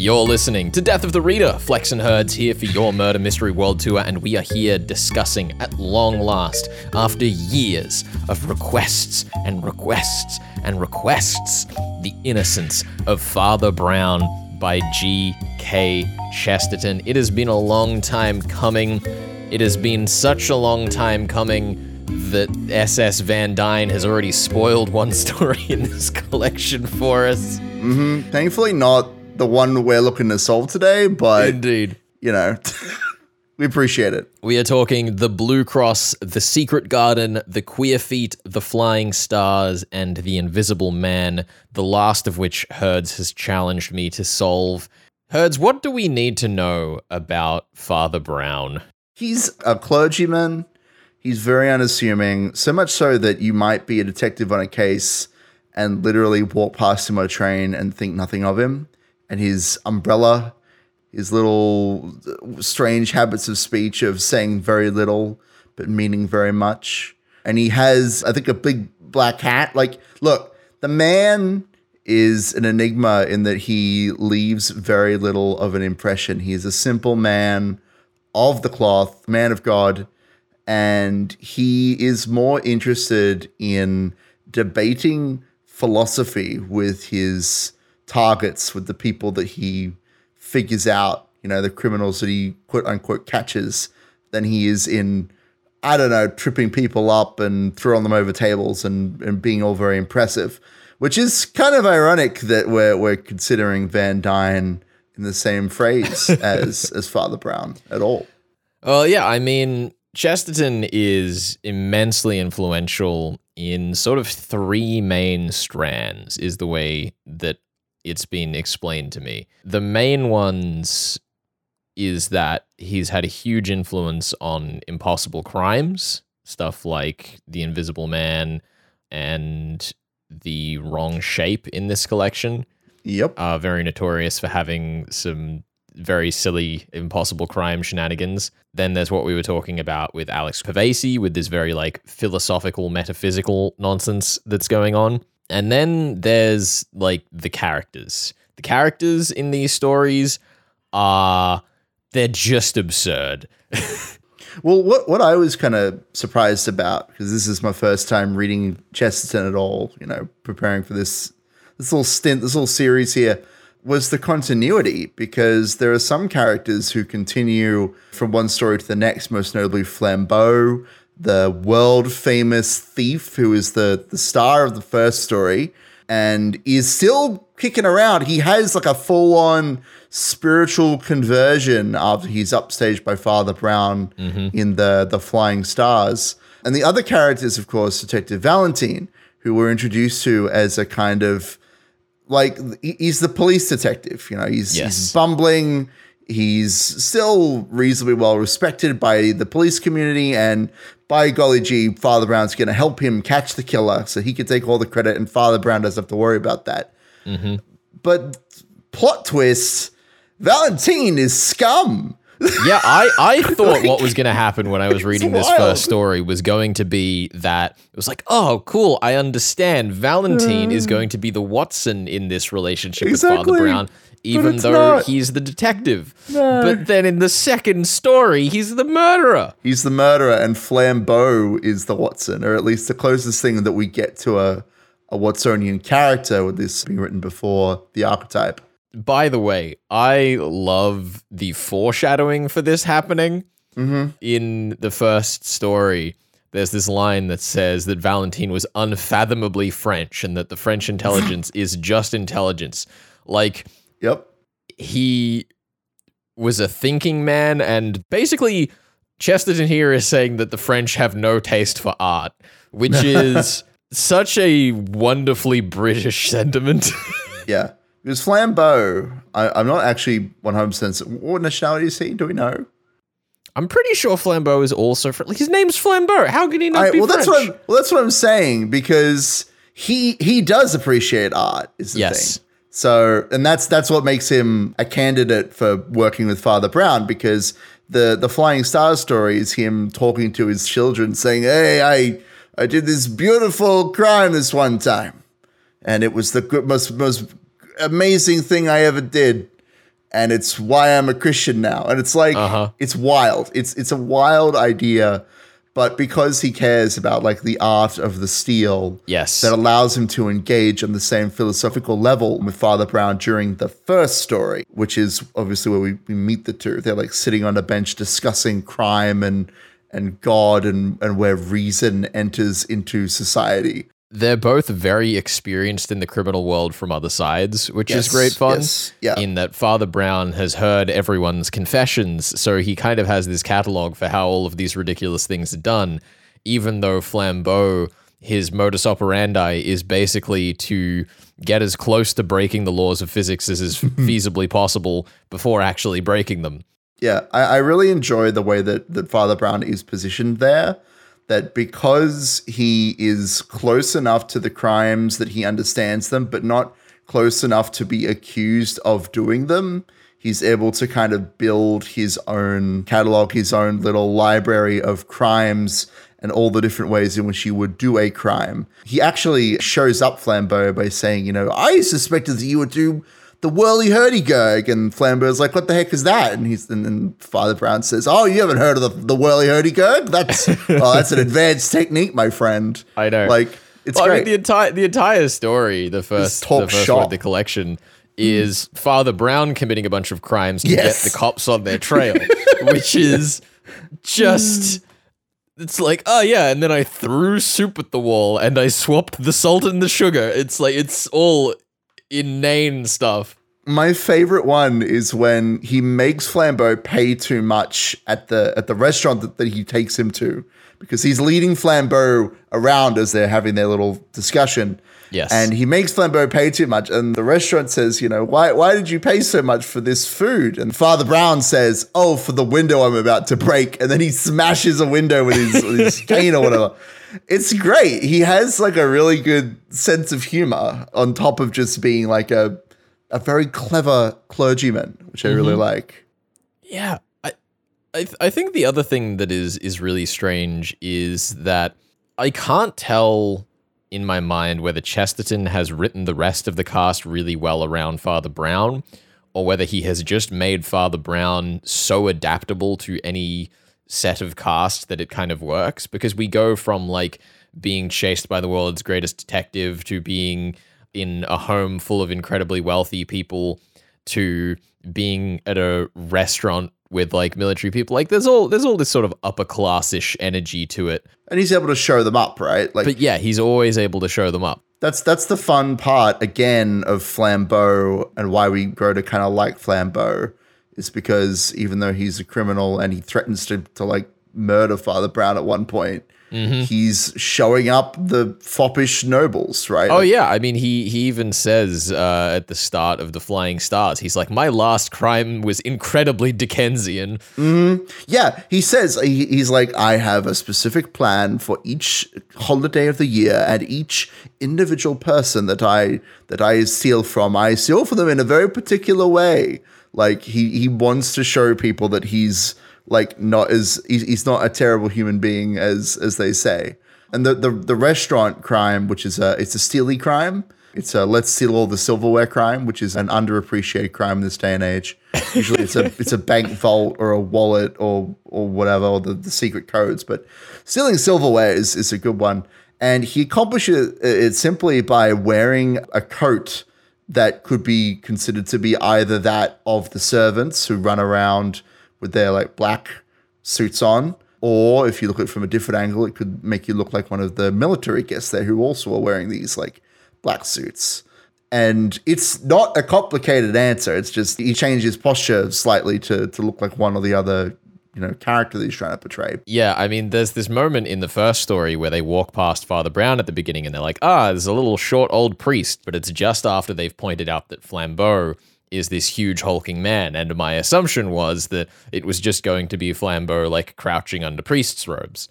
You're listening to Death of the Reader. Flex and Herds here for your Murder Mystery World Tour, and we are here discussing at long last, after years of requests and requests and requests, The Innocence of Father Brown by G.K. Chesterton. It has been a long time coming. It has been such a long time coming that SS Van Dine has already spoiled one story in this collection for us. Mm-hmm. Thankfully, not the one we're looking to solve today, but Indeed. you know, we appreciate it. We are talking The Blue Cross, The Secret Garden, The Queer Feet, The Flying Stars, and The Invisible Man, the last of which Herds has challenged me to solve. Herds, what do we need to know about Father Brown? He's a clergyman. He's very unassuming, so much so that you might be a detective on a case and literally walk past him on a train and think nothing of him. And his umbrella, his little strange habits of speech of saying very little but meaning very much. And he has, I think, a big black hat. Like, look, the man is an enigma in that he leaves very little of an impression. He is a simple man of the cloth, man of God and he is more interested in debating philosophy with his targets, with the people that he figures out, you know, the criminals that he quote unquote catches, than he is in, I don't know, tripping people up and throwing them over tables and, and being all very impressive. Which is kind of ironic that we're we're considering Van Dine in the same phrase as as Father Brown at all. Well, yeah, I mean, Chesterton is immensely influential in sort of three main strands, is the way that it's been explained to me. The main ones is that he's had a huge influence on impossible crimes, stuff like The Invisible Man and The Wrong Shape in this collection. Yep. Are very notorious for having some very silly, impossible crime shenanigans. Then there's what we were talking about with Alex Pavesi, with this very like philosophical, metaphysical nonsense that's going on. And then there's like the characters. The characters in these stories are they're just absurd. well, what what I was kind of surprised about because this is my first time reading Chesterton at all, you know, preparing for this this little stint, this little series here was the continuity because there are some characters who continue from one story to the next, most notably Flambeau, the world famous thief who is the, the star of the first story and is still kicking around. He has like a full on spiritual conversion after he's upstaged by Father Brown mm-hmm. in the, the Flying Stars. And the other characters, of course, Detective Valentine, who we're introduced to as a kind of like he's the police detective. You know, he's, yes. he's bumbling. He's still reasonably well respected by the police community, and by golly gee, Father Brown's going to help him catch the killer, so he can take all the credit, and Father Brown doesn't have to worry about that. Mm-hmm. But plot twist: Valentine is scum yeah, I, I thought like, what was going to happen when I was reading this first story was going to be that it was like, oh, cool, I understand. Valentine uh, is going to be the Watson in this relationship exactly, with Father Brown, even though not. he's the detective. No. But then in the second story, he's the murderer. He's the murderer, and Flambeau is the Watson, or at least the closest thing that we get to a, a Watsonian character with this being written before the archetype. By the way, I love the foreshadowing for this happening. Mm-hmm. In the first story, there's this line that says that Valentine was unfathomably French and that the French intelligence is just intelligence. Like, yep. He was a thinking man, and basically, Chesterton here is saying that the French have no taste for art, which is such a wonderfully British sentiment. yeah. Because Flambeau, I, am not actually 100% what nationality is he? Do we know? I'm pretty sure Flambeau is also French. His name's Flambeau. How can he not right, be well, French? That's what I'm, well, that's what I'm saying because he he does appreciate art. Is the yes. thing. So, and that's that's what makes him a candidate for working with Father Brown because the the Flying Star story is him talking to his children, saying, "Hey, I I did this beautiful crime this one time, and it was the most most amazing thing I ever did. and it's why I'm a Christian now. And it's like Uh-huh. it's wild. It's it's a wild idea, but because he cares about like the art of the steal, Yes. that allows him to engage on the same philosophical level with Father Brown during the first story, which is obviously where we, we meet the two. They're like sitting on a bench discussing crime and and God and and where reason enters into society. They're both very experienced in the criminal world from other sides, which is great fun. yes, yeah. In that Father Brown has heard everyone's confessions, so he kind of has this catalog for how all of these ridiculous things are done, even though Flambeau, his modus operandi is basically to get as close to breaking the laws of physics as is feasibly possible before actually breaking them. Yeah, I, I really enjoy the way that, that Father Brown is positioned there. That because he is close enough to the crimes that he understands them, but not close enough to be accused of doing them, he's able to kind of build his own catalog, his own little library of crimes and all the different ways in which he would do a crime. He actually shows up Flambeau by saying, you know, I suspected that you would do the whirly hurdy gurg and Flambeau's like, what the heck is that? And he's and then Father Brown says, Oh, you haven't heard of the, the whirly hurdy gurg? That's oh, that's an advanced technique, my friend. I know. Like it's Well, I great. mean, the entire the entire story, the first talk the first one of the collection, is Father Brown committing a bunch of crimes to Yes. get the cops on their trail, which is just. It's like, oh yeah, and then I threw soup at the wall and I swapped the salt and the sugar. It's like it's all inane stuff. My favorite one is when he makes Flambeau pay too much at the at the restaurant that, that he takes him to because he's leading Flambeau around as they're having their little discussion. Yes. And he makes Flambeau pay too much. And the restaurant says, you know, why why did you pay so much for this food? And Father Brown says, Oh, for the window I'm about to break. And then he smashes a window with his, with his cane or whatever. It's great. He has like a really good sense of humor on top of just being like a a very clever clergyman, which I really mm-hmm. like. Yeah, I, I, th- I think the other thing that is is really strange is that I can't tell in my mind whether Chesterton has written the rest of the cast really well around Father Brown, or whether he has just made Father Brown so adaptable to any set of cast that it kind of works. Because we go from like being chased by the world's greatest detective to being in a home full of incredibly wealthy people to being at a restaurant with like military people. Like there's all there's all this sort of upper classish energy to it. And he's able to show them up, right? Like but yeah he's always able to show them up. That's that's the fun part again of Flambeau and why we grow to kind of like Flambeau is because even though he's a criminal and he threatens to to like murder Father Brown at one point, Mm-hmm. he's showing up the foppish nobles, right? oh yeah i mean he he even says uh, at the start of the flying stars he's like my last crime was incredibly dickensian Yeah, he says he, he's like, I have a specific plan for each holiday of the year and each individual person that I that I steal from. I steal from them in a very particular way. Like he he wants to show people that he's like not as he's, not a terrible human being as as they say. And the the, the restaurant crime, which is a it's a steely crime. It's a let's steal all the silverware crime, which is an underappreciated crime in this day and age. Usually, it's a it's a bank vault or a wallet or or whatever, or the, the secret codes. But stealing silverware is is a good one, and he accomplishes it simply by wearing a coat that could be considered to be either that of the servants who run around with their like black suits on, or if you look at it from a different angle, it could make you look like one of the military guests there who also are wearing these like black suits. And it's not a complicated answer. It's just he changed his posture slightly to to look like one or the other, you know, character that he's trying to portray. Yeah, I mean, there's this moment in the first story where they walk past Father Brown at the beginning and they're like, ah, there's a little short old priest. But it's just after they've pointed out that Flambeau is this huge hulking man. And my assumption was that it was just going to be Flambeau like crouching under priest's robes.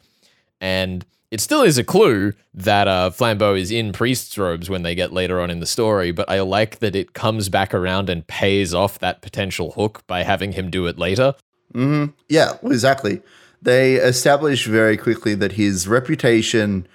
And it still is a clue that uh, Flambeau is in priest's robes when they get later on in the story, but I like that it comes back around and pays off that potential hook by having him do it later. Mm-hmm. Yeah, exactly. They establish very quickly that his reputation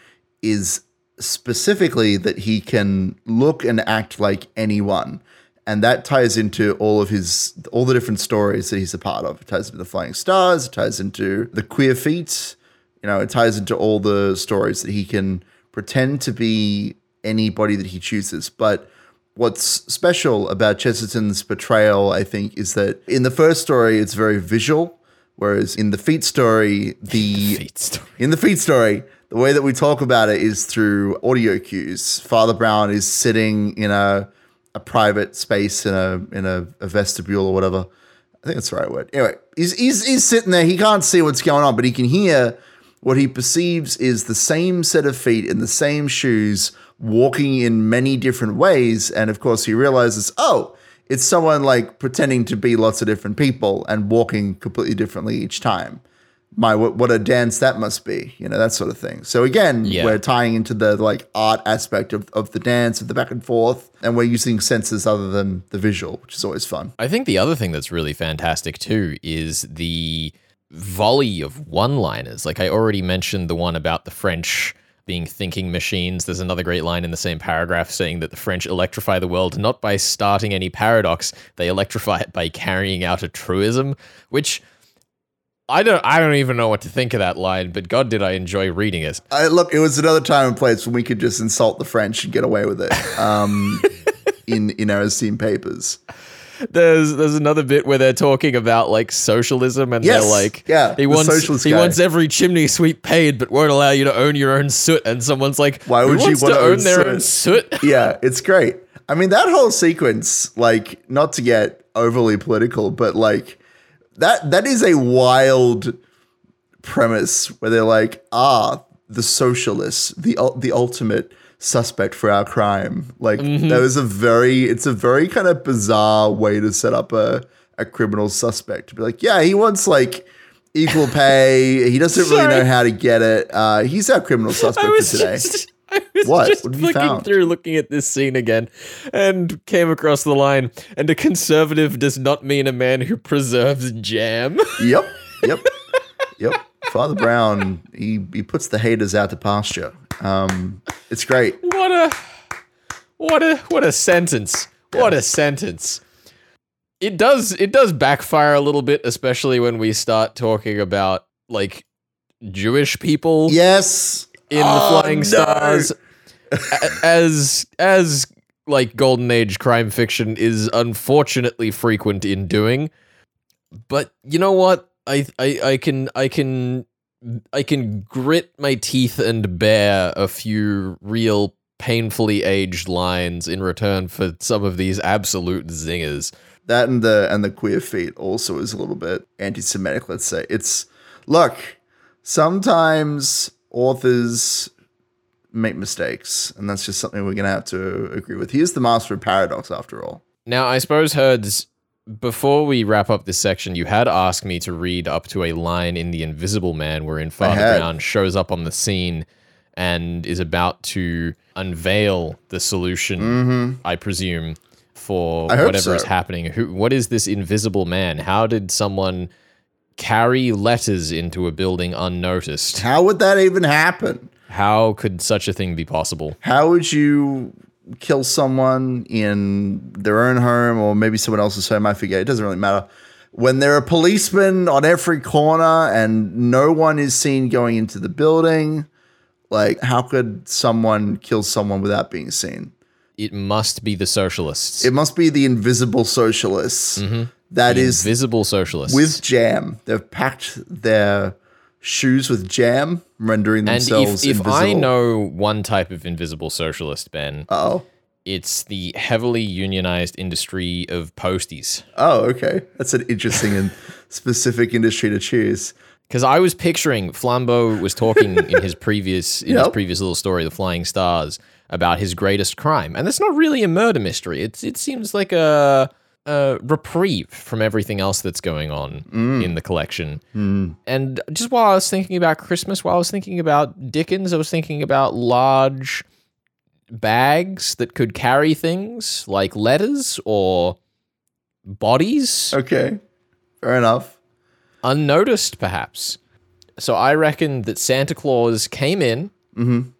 is specifically that he can look and act like anyone. And that ties into all of his all the different stories that he's a part of. It ties into the Flying Stars. It ties into the Queer Feet. You know, it ties into all the stories that he can pretend to be anybody that he chooses. But what's special about Chesterton's portrayal, I think, is that in the first story, it's very visual, whereas in the Feet story, the Feet story. in the Feet story, the way that we talk about it is through audio cues. Father Brown is sitting in a a private space in a in a, a vestibule or whatever. I think that's the right word. Anyway, he's, he's he's sitting there. He can't see what's going on, but he can hear what he perceives is the same set of feet in the same shoes, walking in many different ways. And of course, he realizes, oh, it's someone like pretending to be lots of different people and walking completely differently each time my what, what a dance that must be you know that sort of thing so again Yeah. we're tying into the like art aspect of, of the dance of the back and forth and we're using senses other than the visual which is always fun I think the other thing that's really fantastic too is the volley of one liners. Like I already mentioned the one about the French being thinking machines. There's another great line in the same paragraph saying that the French electrify the world not by starting any paradox, they electrify it by carrying out a truism, which I don't I don't even know what to think of that line, but god did I enjoy reading it. I, look it was another time and place when we could just insult the french and get away with it um in in our esteemed papers There's there's another bit where they're talking about like socialism and Yes, they're like yeah, he wants he guy. wants every chimney sweep paid but won't allow you to own your own soot and someone's like Why "Who would you wants wanna own own their own soot? yeah it's great i mean that whole sequence like not to get overly political but like that that is a wild premise where they're like ah the socialists the the ultimate suspect for our crime. Like that was a very it's a very kind of bizarre way to set up a a criminal suspect. To be like yeah he wants like equal pay. He doesn't really know how to get it. Uh he's our criminal suspect for today. just I was What? just What have you flicking found? through looking at this scene again and came across the line and a conservative does not mean a man who preserves jam. Yep. Yep. yep. Father Brown, he, he puts the haters out to pasture. Um, it's great. What a what a what a sentence. What a sentence. It does it does backfire a little bit, especially when we start talking about like Jewish people Yes. In the Oh, Flying no. Stars as as like golden age crime fiction is unfortunately frequent in doing. But you know what? I I I can I can I can grit my teeth and bear a few real painfully aged lines in return for some of these absolute zingers. That and the and the queer feet also is a little bit anti-Semitic. Let's say it's look. Sometimes authors make mistakes, and that's just something we're gonna have to agree with. He is the master of paradox, after all. Now, I suppose, Herds, before we wrap up this section, you had asked me to read up to a line in The Invisible Man wherein Father. Brown shows up on the scene and is about to unveil the solution, I presume, for Mm-hmm. I whatever is happening. Who, what is this invisible man? How did someone carry letters into a building unnoticed? How would that even happen? How could such a thing be possible? How would you kill someone in their own home or maybe someone else's home? I forget. It doesn't really matter. When there are policemen on every corner and no one is seen going into the building, like how could someone kill someone without being seen? It must be the socialists. It must be the invisible socialists. Mm-hmm. That is invisible socialists. with jam. They've packed their shoes with jam, rendering And themselves if, if invisible. I know one type of invisible socialist, Ben, Oh. it's the heavily unionized industry of posties. Oh, okay. That's an interesting and specific industry to choose. Because I was picturing Flambeau was talking in his previous in his previous little story, The Flying Stars, about his greatest crime, and that's not really a murder mystery. It's it seems like a, a reprieve from everything else that's going on mm. in the collection. Mm. And just while I was thinking about Christmas, while I was thinking about Dickens, I was thinking about large bags that could carry things like letters or bodies Okay. Fair enough. unnoticed, perhaps. So I reckon that Santa Claus came in, mm-hmm.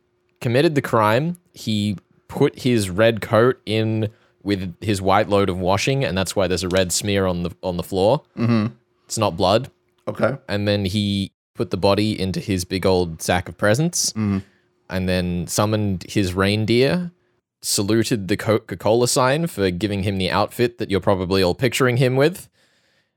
committed the crime. He put his red coat in with his white load of washing, and that's why there's a red smear on the on the floor. Mm-hmm. It's not blood. Okay. And then he put the body into his big old sack of presents, and then summoned his reindeer. Saluted the Coca Cola sign for giving him the outfit that you're probably all picturing him with.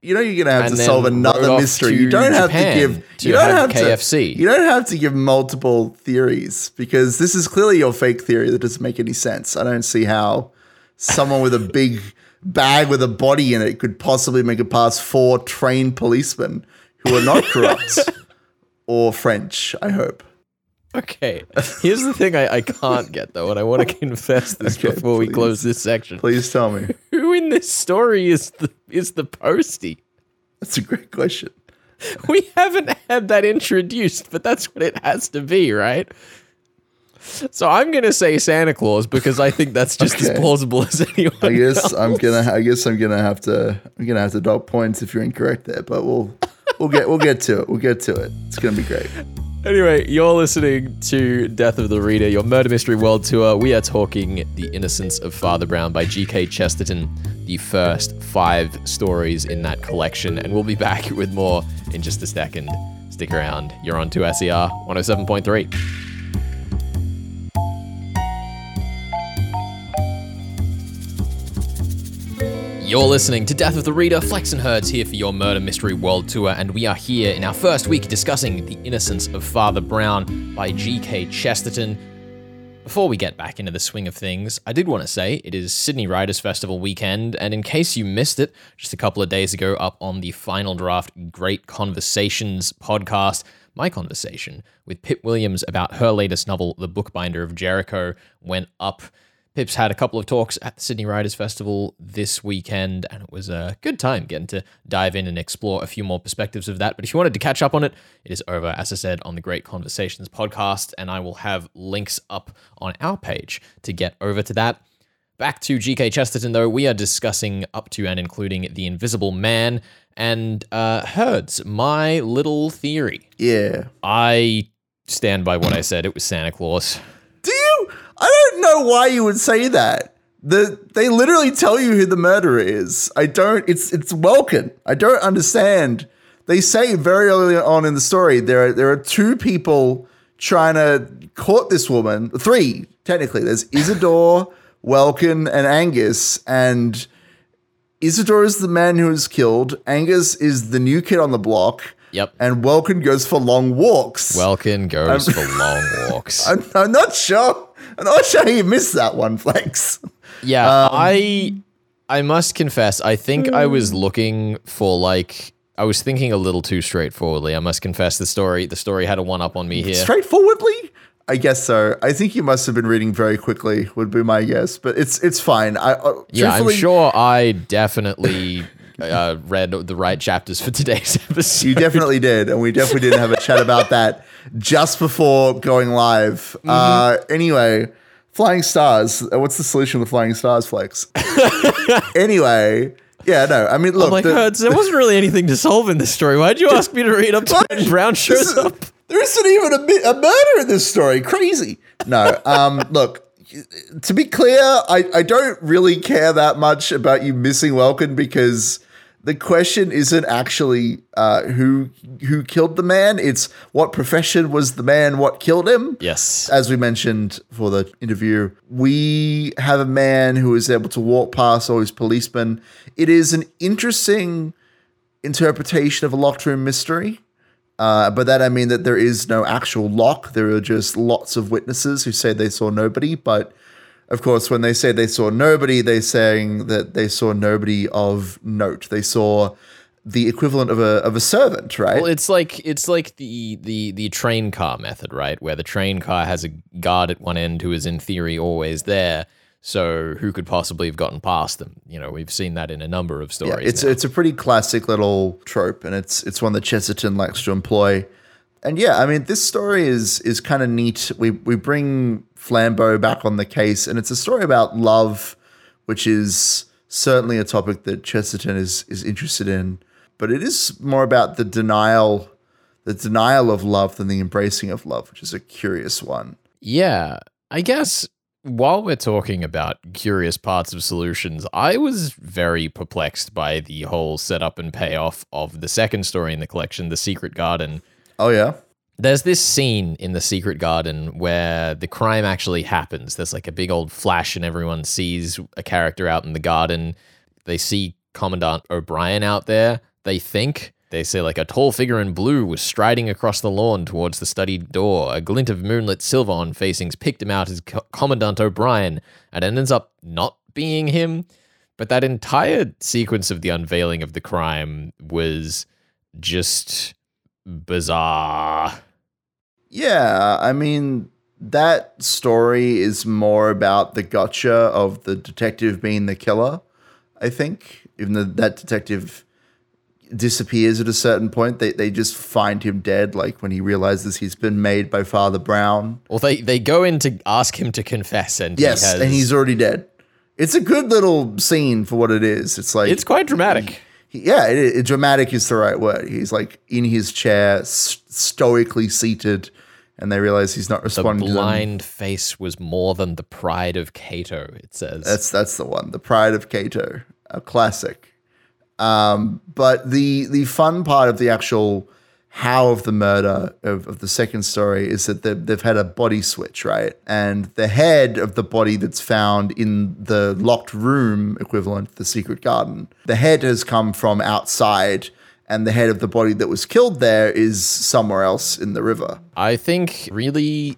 You know you're gonna have And to solve another mystery. You don't have to give to you don't have have KFC. To, you don't have to give multiple theories because this is clearly your fake theory that doesn't make any sense. I don't see how someone with a big bag with a body in it could possibly make it past four trained policemen who are not corrupt or French, I hope. Okay, here's the thing I, I can't get though, and I want to confess this Okay, before we close this section. Please tell me. Who in this story is the is the postie? That's a great question. We haven't had that introduced, but that's what it has to be, right? So I'm gonna say Santa Claus because I think that's just as plausible as anyone. I guess else. I'm gonna I guess I'm gonna have to I'm gonna have to dock points if you're incorrect there, but we'll we'll get we'll get to it. We'll get to it. It's gonna be great. Anyway, you're listening to Death of the Reader, your murder mystery world tour. We are talking The Innocence of Father Brown by G.K. Chesterton, the first five stories in that collection. And we'll be back with more in just a second. Stick around. You're on 2SER 107.3. You're listening to Death of the Reader. Flex and Herds here for your Murder Mystery World Tour, and we are here in our first week discussing The Innocence of Father Brown by G.K. Chesterton. Before we get back into the swing of things, I did want to say it is Sydney Writers Festival weekend, and in case you missed it, just a couple of days ago, up on the Final Draft Great Conversations podcast, my conversation with Pip Williams about her latest novel, The Bookbinder of Jericho, went up. Pip's had a couple of talks at the Sydney Writers Festival this weekend, and it was a good time getting to dive in and explore a few more perspectives of that. But if you wanted to catch up on it, it is over, as I said, on the Great Conversations podcast, and I will have links up on our page to get over to that. Back to GK Chesterton, though, we are discussing up to and including The Invisible Man and uh, Herds, My Little Theory. Yeah. I stand by what I said. It was Santa Claus. I don't know why you would say that. The they literally tell you who the murderer is. I don't. It's it's Welkin. I don't understand. They say very early on in the story there are there are two people trying to court this woman. Three technically. There's Isidore, Welkin, and Angus. And Isidore is the man who is killed. Angus is the new kid on the block. Yep. And Welkin goes for long walks. Welkin goes um, for long walks. I'm, I'm not sure. I'm not sure you missed that one, Flex. Yeah, Um, I I must confess, I think I was looking for like I was thinking a little too straightforwardly. I must confess the story the story had a one up on me here. Straightforwardly? I guess so. I think you must have been reading very quickly, would be my guess. But it's it's fine. I uh, yeah, I'm sure I definitely uh, read the right chapters for today's episode. You definitely did, and we definitely didn't have a chat about that just before going live. Mm-hmm. Uh, anyway, flying stars. uh, What's the solution with flying stars, Flex? anyway, yeah, no. I mean, look, I'm like, the- Herds, there wasn't really anything to solve in this story. Why'd you ask me to read up to when Brown shows is- up? There isn't even a, a murder in this story. Crazy. No. Um. look. To be clear, I, I don't really care that much about you missing Welkin because the question isn't actually uh, who who killed the man. It's what profession was the man? What killed him? Yes. As we mentioned for the interview, we have a man who is able to walk past all his policemen. It is an interesting interpretation of a locked room mystery. Uh, by that I mean that there is no actual lock. There are just lots of witnesses who say they saw nobody. But of course, when they say they saw nobody, they're saying that they saw nobody of note. They saw the equivalent of a of a servant, right? Well, it's like it's like the the the train car method, right? Where the train car has a guard at one end who is in theory always there. So who could possibly have gotten past them? You know, we've seen that in a number of Yeah, stories. it's now. it's a pretty classic little trope, and it's it's one that Chesterton likes to employ. And yeah, I mean, this story is is kind of neat. We we bring Flambeau back on the case, and it's a story about love, which is certainly a topic that Chesterton is is interested in. But it is more about the denial, the denial of love than the embracing of love, which is a curious one. yeah, I guess while we're talking about curious parts of solutions, I was very perplexed by the whole setup and payoff of the second story in the collection, The Secret Garden. Oh yeah. There's this scene in The Secret Garden where the crime actually happens. There's like a big old flash, and everyone sees a character out in the garden. They see Commandant O'Brien out there. They think they say like a tall figure in blue was striding across the lawn towards the study door. A glint of moonlit silver on facings picked him out as Co- Commandant O'Brien, and ends up not being him. But that entire sequence of the unveiling of the crime was just bizarre. Yeah, I mean that story is more about the gotcha of the detective being the killer. I think, even though that detective disappears at a certain point, they they just find him dead. Like when he realizes he's been made by Father Brown. Well, they they go in to ask him to confess, and Yes, he has, and he's already dead. It's a good little scene for what it is. It's like it's quite dramatic. Yeah, it, it, dramatic is the right word. He's like in his chair, stoically seated, and they realize he's not The responding to them. blind face was more than the pride of Cato. It says. That's that's the one, the Pride of Cato, a classic. Um, but the the fun part of the actual how of the murder of, of the second story is that they've, they've had a body switch, right? And the head of the body that's found in the locked room equivalent, the secret garden, the head has come from outside, and the head of the body that was killed there is somewhere else in the river. I think really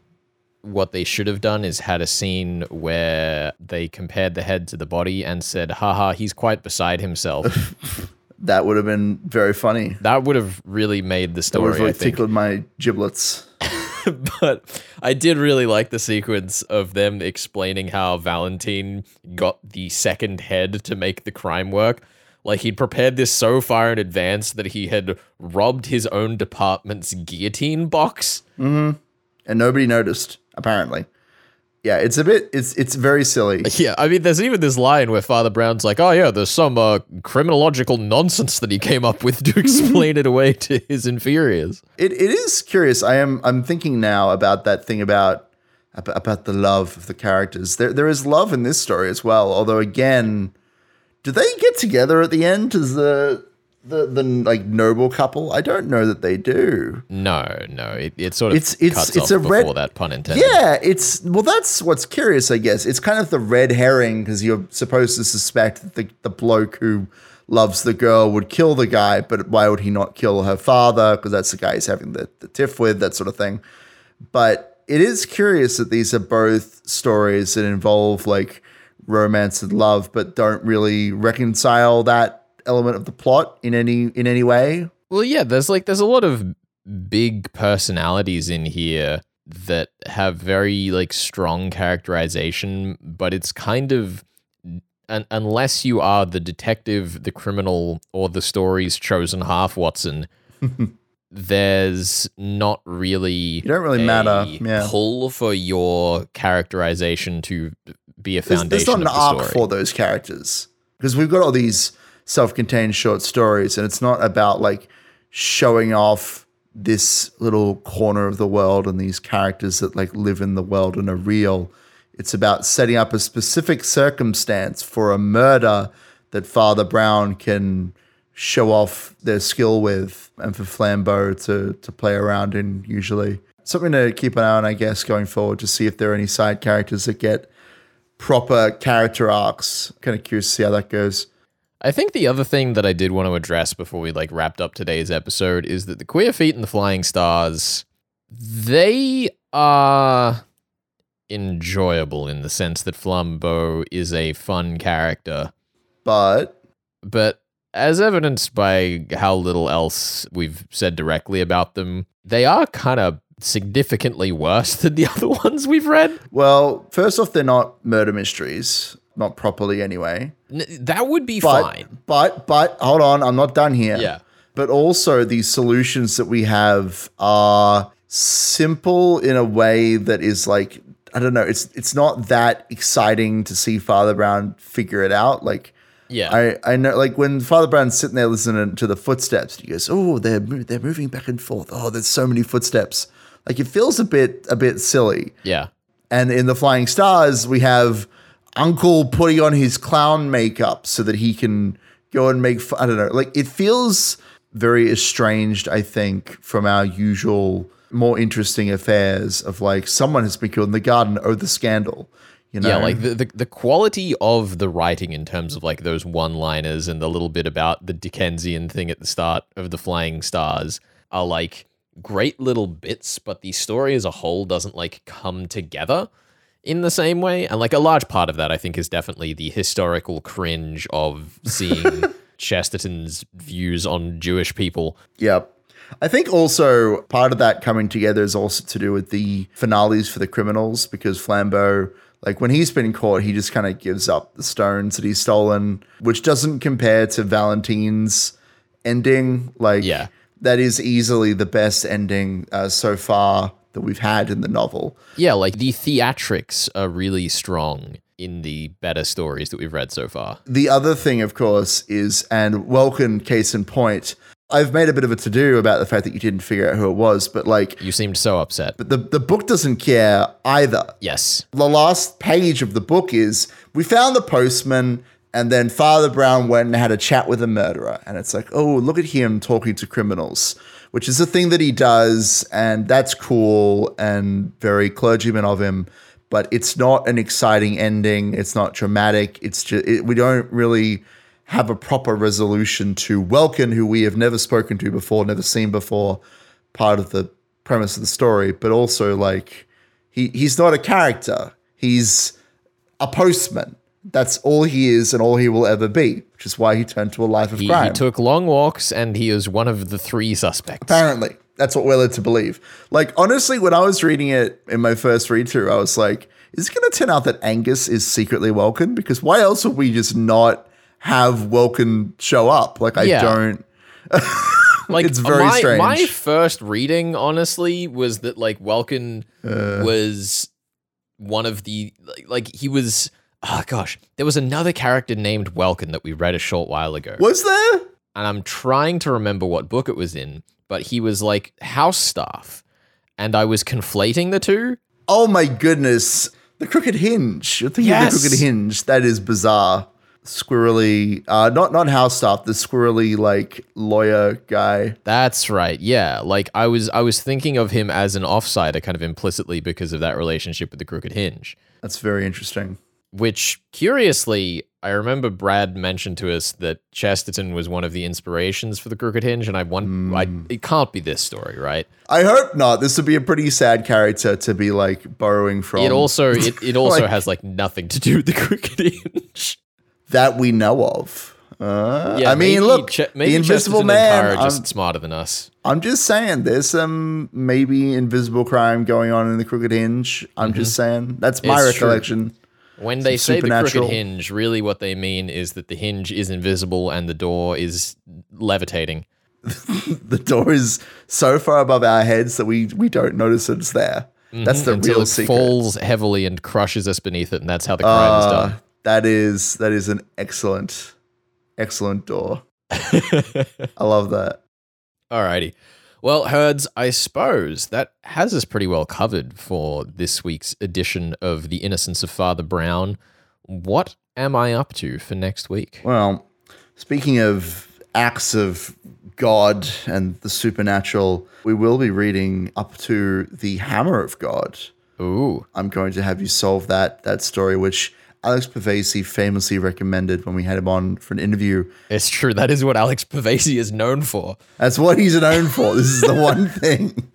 what they should have done is had a scene where they compared the head to the body and said, haha, he's quite beside himself. That would have been very funny. that would have really made the That would story, have really tickled my giblets. but I did really like the sequence of them explaining how Valentine got the second head to make the crime work. Like he'd prepared this so far in advance that he had robbed his own department's guillotine box. Mm-hmm. and nobody noticed apparently yeah it's a bit it's it's very silly. Yeah, I mean, there's even this line where Father Brown's like, "Oh yeah, there's some uh, criminological nonsense that he came up with to explain it away to his inferiors." it, it is curious. I am i'm thinking now about that thing about about the love of the characters. There there is love in this story as well although again do they get together at the end? As the the the like noble couple i don't know that they do No, no, it, it sort of It's- it's- it's a red- that pun intended. Yeah, it's well. That's what's curious, I guess. It's kind of the red herring because you're supposed to suspect that the, the bloke who loves the girl would kill the guy, but why would he not kill her father? Because that's the guy he's having the, the tiff with, that sort of thing. But it is curious that these are both stories that involve like romance and love, but don't really reconcile that element of the plot in any in any way. Well, yeah, there's like there's a lot of big personalities in here that have very like strong characterization, but it's kind of un- unless you are the detective, the criminal, or the story's chosen half, Watson. there's not really you don't really matter, yeah. pull for your characterization to be a there's, foundation there's not an the arc story. for those characters because we've got all these self-contained short stories and it's not about like showing off this little corner of the world and these characters that like live in the world and are real it's about setting up a specific circumstance for a murder that father brown can show off their skill with and for flambeau to to play around in usually something to keep an eye on i guess going forward to see if there are any side characters that get proper character arcs. Kind of curious to see how that goes. I think the other thing that I did want to address before we like wrapped up today's episode is that the Queer Feet and the Flying Stars, they are enjoyable in the sense that Flambeau is a fun character, But but as evidenced by how little else we've said directly about them, they are kind of significantly worse than the other ones we've read. well, first off, they're not murder mysteries, not properly anyway. N- that would be But fine. but but hold on, I'm not done here. Yeah. But also, the solutions that we have are simple in a way that is like I don't know. It's it's not that exciting to see Father Brown figure it out. Like Yeah. I, I know, like when Father Brown's sitting there listening to the footsteps, he goes, "Oh, they're they're moving back and forth. Oh, there's so many footsteps." Like it feels a bit a bit silly. yeah. And in the Flying Stars, we have Uncle putting on his clown makeup so that he can go and make. fu- I don't know. Like it feels very estranged. I think from our usual more interesting affairs of like someone has been killed in the garden. Oh, the scandal. You know. Yeah, like the, the the quality of the writing in terms of like those one-liners and the little bit about the Dickensian thing at the start of the Flying Stars are like great little bits, but the story as a whole doesn't like come together in the same way. And like a large part of that, I think, is definitely the historical cringe of seeing Chesterton's views on Jewish people. Yep. I think also part of that coming together is also to do with the finales for the criminals because Flambeau, like when he's been caught, he just kind of gives up the stones that he's stolen, which doesn't compare to Valentine's ending. Like, Yeah. that is easily the best ending uh, so far that we've had in the novel. Yeah, like the theatrics are really strong in the better stories that we've read so far. The other thing, of course, is, and Welkin, case in point, I've made a bit of a to do about the fact that you didn't figure out who it was, but like, You seemed so upset. But the, the book doesn't care either. Yes. the last page of the book is we found the postman and then father brown went and had a chat with a murderer and it's like oh look at him talking to criminals which is a thing that he does and that's cool and very clergyman of him but it's not an exciting ending it's not dramatic it's just it, we don't really have a proper resolution to welkin who we have never spoken to before never seen before part of the premise of the story but also like he he's not a character. He's a postman. That's all he is and all he will ever be, which is why he turned to a life of He, crime. he took long walks and he is one of the three suspects. Apparently, that's what we're led to believe. Like honestly, when I was reading it in my first read through, I was like, "Is it going to turn out that Angus is secretly Welkin? Because why else would we just not have Welkin show up? Like I Yeah. don't." Like It's very my, strange. My first reading, honestly, was that like Welkin Uh. was one of the like, like he was. Oh gosh, there was another character named Welkin that we read a short while ago, Was there? and I'm trying to remember what book it was in, but he was like house staff, and I was conflating the two. Oh my goodness. The Crooked Hinge. You're thinking Yes. of the Crooked Hinge. That is bizarre. Squirrely, uh, not not house staff, the squirrely like lawyer guy. That's right. Yeah, like I was I was thinking of him as an offsider kind of implicitly because of that relationship with the Crooked Hinge. That's very interesting. Which curiously, I remember Brad mentioned to us that Chesterton was one of the inspirations for the Crooked Hinge, and I want I, it can't be this story, right? I hope not. This would be a pretty sad character to be like borrowing from. It also it, it also Like- has like nothing to do with the Crooked Hinge. that we know of. Uh, Yeah, I mean, maybe look, Che- maybe the Invisible Chesterton Man. are I'm, just smarter than us. I'm just saying, there's some maybe invisible crime going on in the Crooked Hinge. I'm just saying that's my Mm-hmm. It's true. When they say the. Crooked Hinge, really what they mean is that the hinge is invisible and the door is levitating. The door is so far above our heads that we we don't notice it's there. That's the Mm-hmm. until real it secret. falls heavily and crushes us beneath it, and that's how the crime is Uh, done. that is that is an excellent, excellent door. I love that. Alrighty. Well, Herds, I suppose that has us pretty well covered for this week's edition of The Innocence of Father Brown. What am I up to for next week? Well, speaking of acts of God and the supernatural, we will be reading up to the Hammer of God. Ooh. I'm going to have you solve that that story, which Alex Pavesi famously recommended when we had him on for an interview. It's true. That is what Alex Pavesi is known for. That's what he's known for. This is the one thing,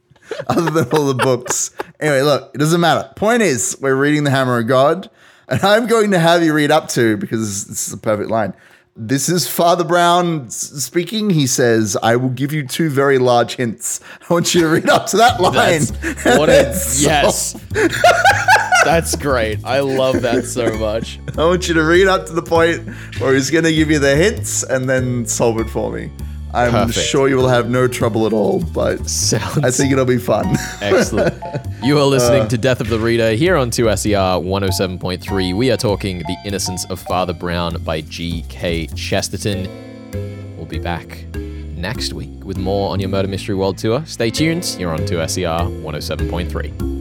other than all the books. Anyway, look, it doesn't matter. Point is, we're reading the Hammer of God, and I'm going to have you read up to because this is a perfect line. This is Father Brown speaking. He says, "I will give you two very large hints. I want you to read up to that line." What a yes. That's great. I love that so much. I want you to read up to the point where he's going to give you the hints and then solve it for me. I'm Perfect. sure you will have no trouble at all, but Sounds I think it'll be fun. Excellent. You are listening uh, to Death of the Reader here on 2SER 107.3. We are talking The Innocence of Father Brown by G.K. Chesterton. We'll be back next week with more on your Murder Mystery World Tour. Stay tuned. You're on 2SER 107.3.